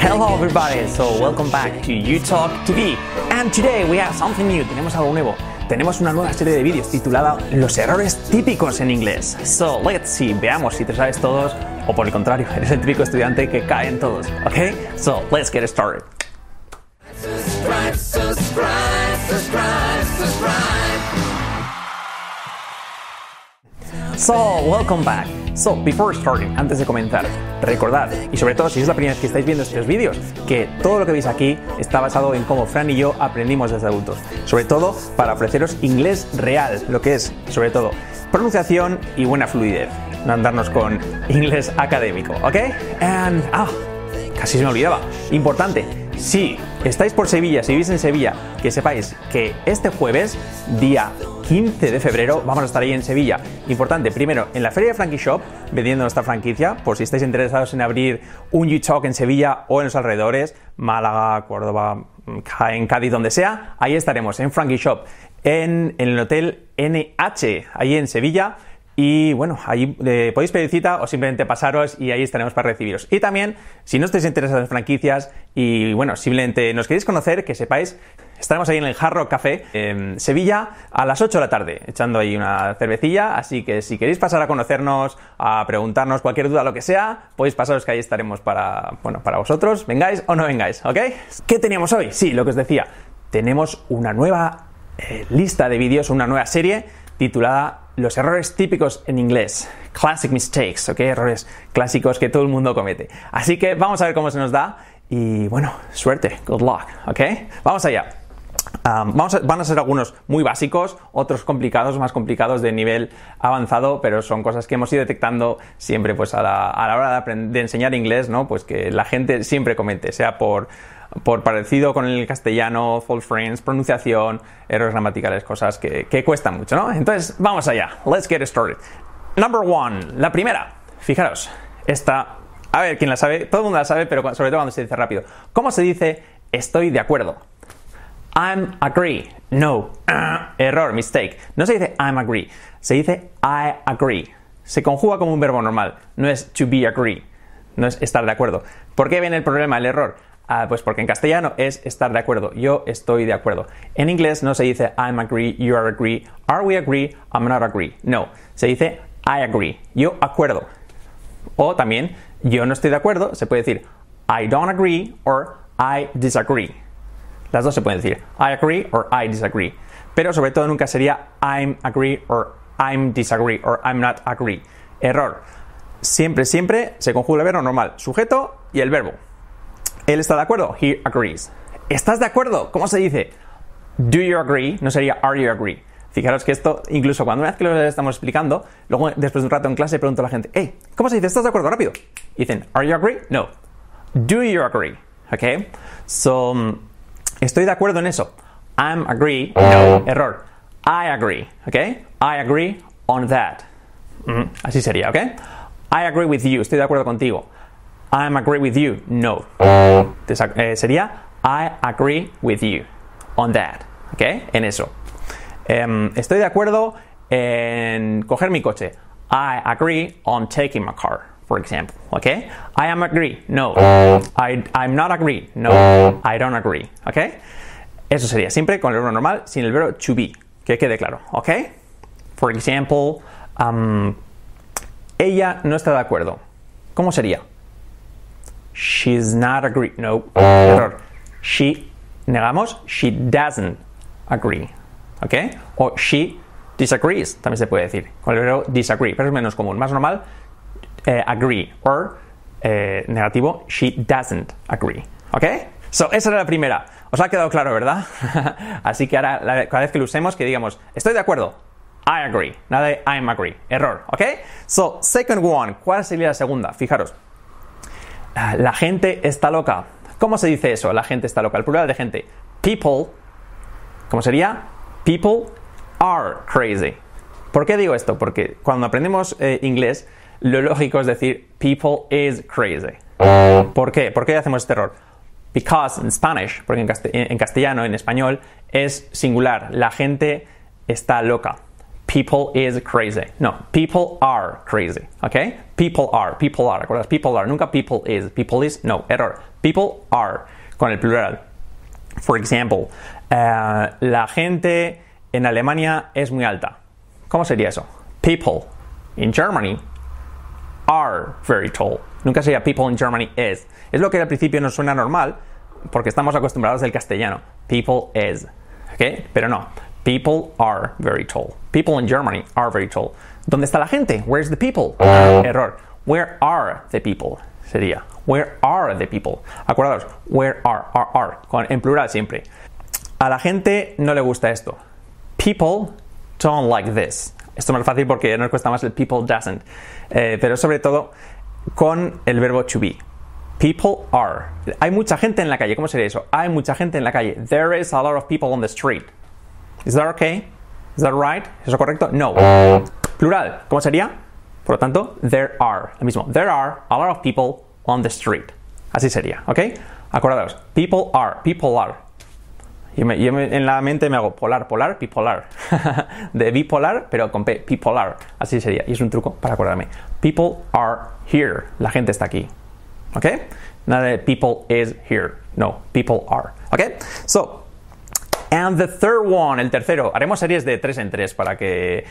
Hello everybody, so welcome back to You Talk TV. And today we have something new, tenemos algo nuevo. Tenemos una nueva serie de vídeos titulada Los errores típicos en inglés. So let's see, veamos si te sabes todos o por el contrario, eres el típico estudiante que cae en todos. Okay? So let's get started. subscribe, subscribe, subscribe, subscribe. So, welcome back. So, before starting, antes de comenzar, recordad, y sobre todo si es la primera vez que estáis viendo estos vídeos, que todo lo que veis aquí está basado en cómo Fran y yo aprendimos desde adultos. Sobre todo para ofreceros inglés real, lo que es, sobre todo, pronunciación y buena fluidez. No andarnos con inglés académico, ¿ok? And, ah, casi se me olvidaba. Importante, si estáis por Sevilla, si vivís en Sevilla, que sepáis que este jueves, día 15 de febrero, vamos a estar ahí en Sevilla. Importante, primero, en la Feria de Frankie Shop, vendiendo nuestra franquicia, por si estáis interesados en abrir un U-Talk en Sevilla o en los alrededores, Málaga, Córdoba, en Cádiz, donde sea, ahí estaremos, en Frankie Shop, en, en el Hotel NH, ahí en Sevilla. Y bueno, ahí eh, podéis pedir cita o simplemente pasaros y ahí estaremos para recibiros. Y también, si no estáis interesados en franquicias y bueno, simplemente nos queréis conocer, que sepáis, estaremos ahí en el Jarro Café en Sevilla a las 8 de la tarde, echando ahí una cervecilla. Así que si queréis pasar a conocernos, a preguntarnos cualquier duda, lo que sea, podéis pasaros que ahí estaremos para, bueno, para vosotros, vengáis o no vengáis, ¿ok? ¿Qué teníamos hoy? Sí, lo que os decía, tenemos una nueva eh, lista de vídeos, una nueva serie titulada Los errores típicos en inglés. Classic mistakes, ¿ok? Errores clásicos que todo el mundo comete. Así que vamos a ver cómo se nos da y bueno, suerte, good luck, ¿ok? Vamos allá. Vamos van a ser algunos muy básicos, otros complicados, más complicados de nivel avanzado, pero son cosas que hemos ido detectando siempre pues a la, hora de, de enseñar inglés, ¿no? Pues que la gente siempre comete, sea por, por parecido con el castellano, false friends, pronunciación, errores gramaticales, cosas que, cuestan mucho, ¿no? Entonces, vamos allá. Let's get started. Number one, la primera. Fijaros, esta, a ver, ¿quién la sabe? Todo el mundo la sabe, pero sobre todo cuando se dice rápido. ¿Cómo se dice estoy de acuerdo? I'm agree. No. Ah, error, mistake. No se dice I'm agree. Se dice I agree. Se conjuga como un verbo normal. No es to be agree. No es estar de acuerdo. ¿Por qué viene el problema, el error? Ah, pues porque en castellano es estar de acuerdo. Yo estoy de acuerdo. En inglés no se dice I'm agree, you are agree, are we agree, I'm not agree. No. Se dice I agree. Yo acuerdo. O también yo no estoy de acuerdo. Se puede decir I don't agree or I disagree. Las dos se pueden decir I agree or I disagree. Pero sobre todo nunca sería I'm agree or I'm disagree or I'm not agree. Error. Siempre, siempre se conjuga el verbo normal, sujeto y el verbo. Él está de acuerdo, he agrees. ¿Estás de acuerdo? ¿Cómo se dice? Do you agree? No sería are you agree. Fijaros que esto, incluso cuando una vez que lo estamos explicando, luego después de un rato en clase pregunto a la gente, hey, ¿cómo se dice? ¿Estás de acuerdo? Rápido. Y dicen, ¿Are you agree? No. Do you agree? ¿Ok? So, mm, estoy de acuerdo en eso. I'm agree. No. Error. I agree. ¿Ok? I agree on that. Mm, Así sería, ¿ok? I agree with you. Estoy de acuerdo contigo. I'm agree with you. No. Eh, sería I agree with you on that. ¿Ok? En eso. Em, estoy de acuerdo en coger mi coche. I agree on taking my car, for example. ¿Ok? I am agree. No. I, I'm not agree. No. I don't agree. ¿Ok? Eso sería siempre con el verbo normal sin el verbo to be. Que quede claro. ¿Ok? For example, um, ella no está de acuerdo. ¿Cómo sería? She's not agree. No. Error. She, negamos, she doesn't agree. ¿Ok? O she disagrees, también se puede decir. Con el verbo disagree, pero es menos común. Más normal, eh, agree. O eh, negativo, she doesn't agree. ¿Ok? So, esa era la primera. Os ha quedado claro, ¿verdad? Así que ahora, la- cada vez que lo usemos, que digamos, estoy de acuerdo. I agree. Nada de I'm agree. Error. ¿Ok? So, second one. ¿Cuál sería la segunda? Fijaros. La gente está loca. ¿Cómo se dice eso? La gente está loca. El plural de gente. People. ¿Cómo sería? People are crazy. ¿Por qué digo esto? Porque cuando aprendemos eh, inglés, lo lógico es decir people is crazy. ¿Por qué? ¿Por qué hacemos este error? Because in Spanish, porque en castellano, en español, es singular. La gente está loca. People is crazy. No, people are crazy. ¿Ok? People are, people are. ¿Recuerdas? People are. Nunca people is. People is, no, error. People are. Con el plural. For example, eh, la gente en Alemania es muy alta. ¿Cómo sería eso? People in Germany are very tall. Nunca sería people in Germany is. Es lo que al principio nos suena normal porque estamos acostumbrados del castellano. People is. ¿Ok? Pero no. People are very tall. People in Germany are very tall. ¿Dónde está la gente? Where's the people? Error. Where are the people? Sería. Where are the people? Acordaos. Where are, are, are. En plural siempre. A la gente no le gusta esto. People don't like this. Esto es más fácil porque nos cuesta más el people doesn't. Eh, pero sobre todo con el verbo to be. People are. Hay mucha gente en la calle. ¿Cómo sería eso? Hay mucha gente en la calle. There is a lot of people on the street. Is that okay? Is that right? ¿Es eso correcto? No. Plural. ¿Cómo sería? Por lo tanto, there are. Lo mismo. There are a lot of people on the street. Así sería, ¿ok? Acordaos. People are. People are. Yo, me- yo me- en la mente me hago polar, polar, bipolar. de bipolar, pero con P. Bipolar. Así sería. Y es un truco para acordarme. People are here. La gente está aquí. ¿Ok? Nada de people is here. No, people are. ¿Ok? So, And the third one, el tercero, haremos series de tres en tres para que,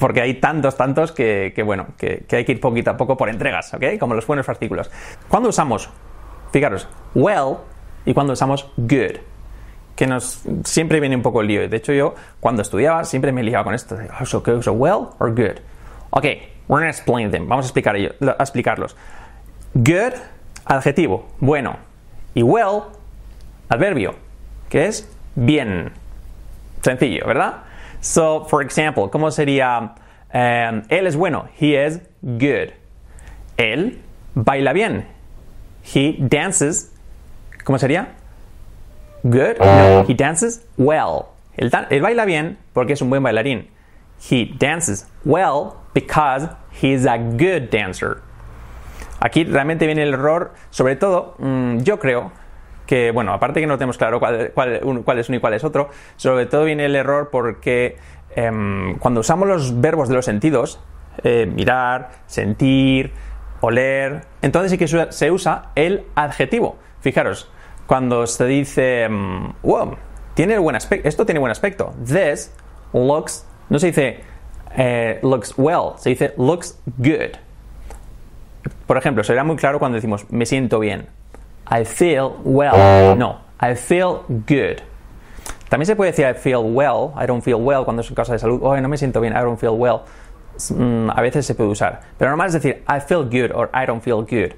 porque hay tantos, tantos que, que, bueno, que, hay que ir poquito a poco por entregas, ¿ok? Como los buenos artículos. ¿Cuándo usamos? Fijaros, well y cuando usamos good, que nos siempre viene un poco el lío. De hecho, yo cuando estudiaba siempre me liaba con esto. "Oh, ¿qué uso? Well or good? Ok, we're gonna explain them. Vamos a, explicar ello- a explicarlos. Good, adjetivo, bueno. Y well, adverbio, que es bien. Sencillo, ¿verdad? So, for example, ¿cómo sería? em, él es bueno. He is good. Él baila bien. He dances. ¿Cómo sería? Good. No, he dances well. Él, él baila bien porque es un buen bailarín. He dances well because he's a good dancer. Aquí realmente viene el error, sobre todo, mm, yo creo que, bueno, aparte que no tenemos claro cuál, cuál- cuál es uno y cuál es otro, sobre todo viene el error porque em, cuando usamos los verbos de los sentidos, eh, mirar, sentir, oler, entonces sí que se usa- se usa el adjetivo. Fijaros, cuando se dice, em, wow, tiene buen aspecto, esto tiene buen aspecto, this looks, no se dice eh, looks well, se dice looks good. Por ejemplo, será muy claro cuando decimos me siento bien. I feel well. No, I feel good. También se puede decir I feel well, I don't feel well cuando es un caso de salud. Oh, no me siento bien, I don't feel well. Mm, a veces se puede usar. Pero normal es decir I feel good or I don't feel good.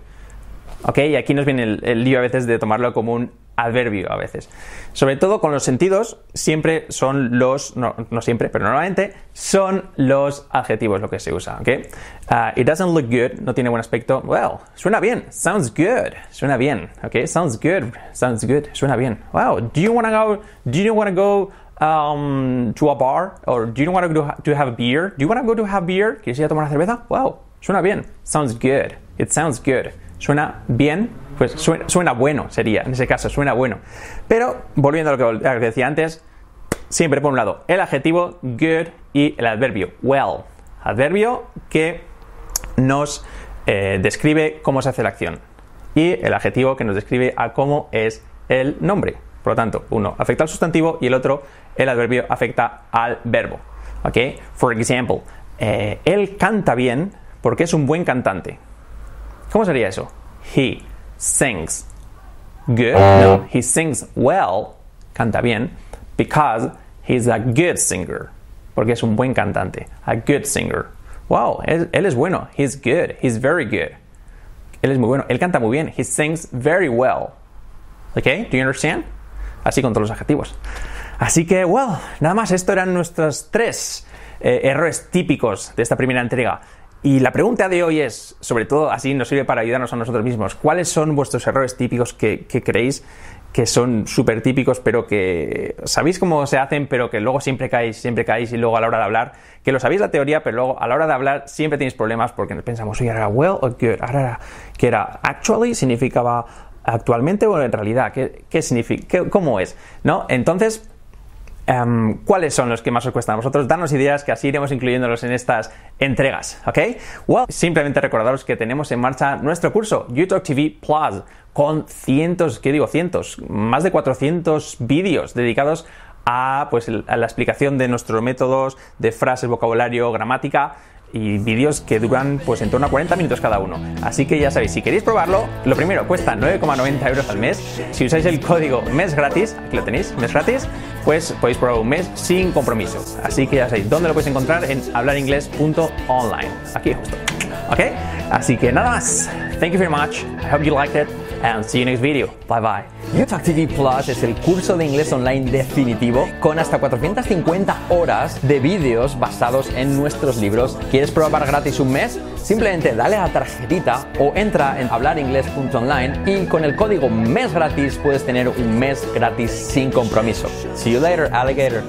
¿Ok? Y aquí nos viene el, el lío a veces de tomarlo como un adverbio a veces. Sobre todo con los sentidos, siempre son los, no, no siempre, pero normalmente son los adjetivos lo que se usa. ¿Ok? Ah, it doesn't look good, no tiene buen aspecto. Well, suena bien, sounds good, suena bien. ¿Ok? Sounds good, sounds good, suena bien. Wow, do you want to go, do you want to go um, to a bar? Or do you want to go to have a beer? Do you want to go to have beer? ¿Quieres ir a tomar una cerveza? Wow, suena bien, sounds good, it sounds good. Suena bien, pues suena, bueno sería, en ese caso, suena bueno. Pero, volviendo a lo que, a lo que decía antes, siempre por un lado el adjetivo good y el adverbio well. Adverbio que nos eh, describe cómo se hace la acción y el adjetivo que nos describe a cómo es el nombre. Por lo tanto, uno afecta al sustantivo y el otro, el adverbio, afecta al verbo. ¿Ok? For example, eh, él canta bien porque es un buen cantante. ¿Cómo sería eso? He sings good. No, he sings well, canta bien, because he's a good singer. Porque es un buen cantante. A good singer. Wow, él, él es bueno. He's good. He's very good. Él es muy bueno. Él canta muy bien. He sings very well. Okay? Do you understand? Así con todos los adjetivos. Así que, well, nada más. Esto eran nuestros tres eh, errores típicos de esta primera entrega. Y la pregunta de hoy es, sobre todo así nos sirve para ayudarnos a nosotros mismos, ¿cuáles son vuestros errores típicos que, creéis que son súper típicos, pero que sabéis cómo se hacen, pero que luego siempre caéis, siempre caéis y luego a la hora de hablar, que lo sabéis la teoría, pero luego a la hora de hablar siempre tenéis problemas porque pensamos, oye, era well o good, ahora era, que era actually significaba actualmente o en realidad, ¿qué, qué significa, cómo es? ¿No? Entonces, Em, ¿Cuáles son los que más os cuestan a vosotros? Danos ideas que así iremos incluyéndolos en estas entregas, ¿ok? Well, simplemente recordaros que tenemos en marcha nuestro curso YouTube TV Plus con cientos, ¿qué digo? Cientos, más de 400 vídeos dedicados a, pues, a la explicación de nuestros métodos, de frases, vocabulario, gramática y vídeos que duran pues en torno a 40 minutos cada uno. Así que ya sabéis, si queréis probarlo, lo primero cuesta 9,90 euros al mes. Si usáis el código mes gratis, aquí lo tenéis, mes gratis, pues podéis probar un mes sin compromiso. Así que ya sabéis, ¿dónde lo podéis encontrar? En hablaringles.online. Aquí justo. ¿Ok? Así que nada más. Thank you very much. I hope you liked it and see you next video. Bye bye. YouTube TV Plus es el curso de inglés online definitivo con hasta 450 horas de vídeos basados en nuestros libros. ¿Quieres probar gratis un mes? Simplemente dale a la tarjetita o entra en hablaringles.online y con el código mes gratis puedes tener un mes gratis sin compromiso. See you later, alligator.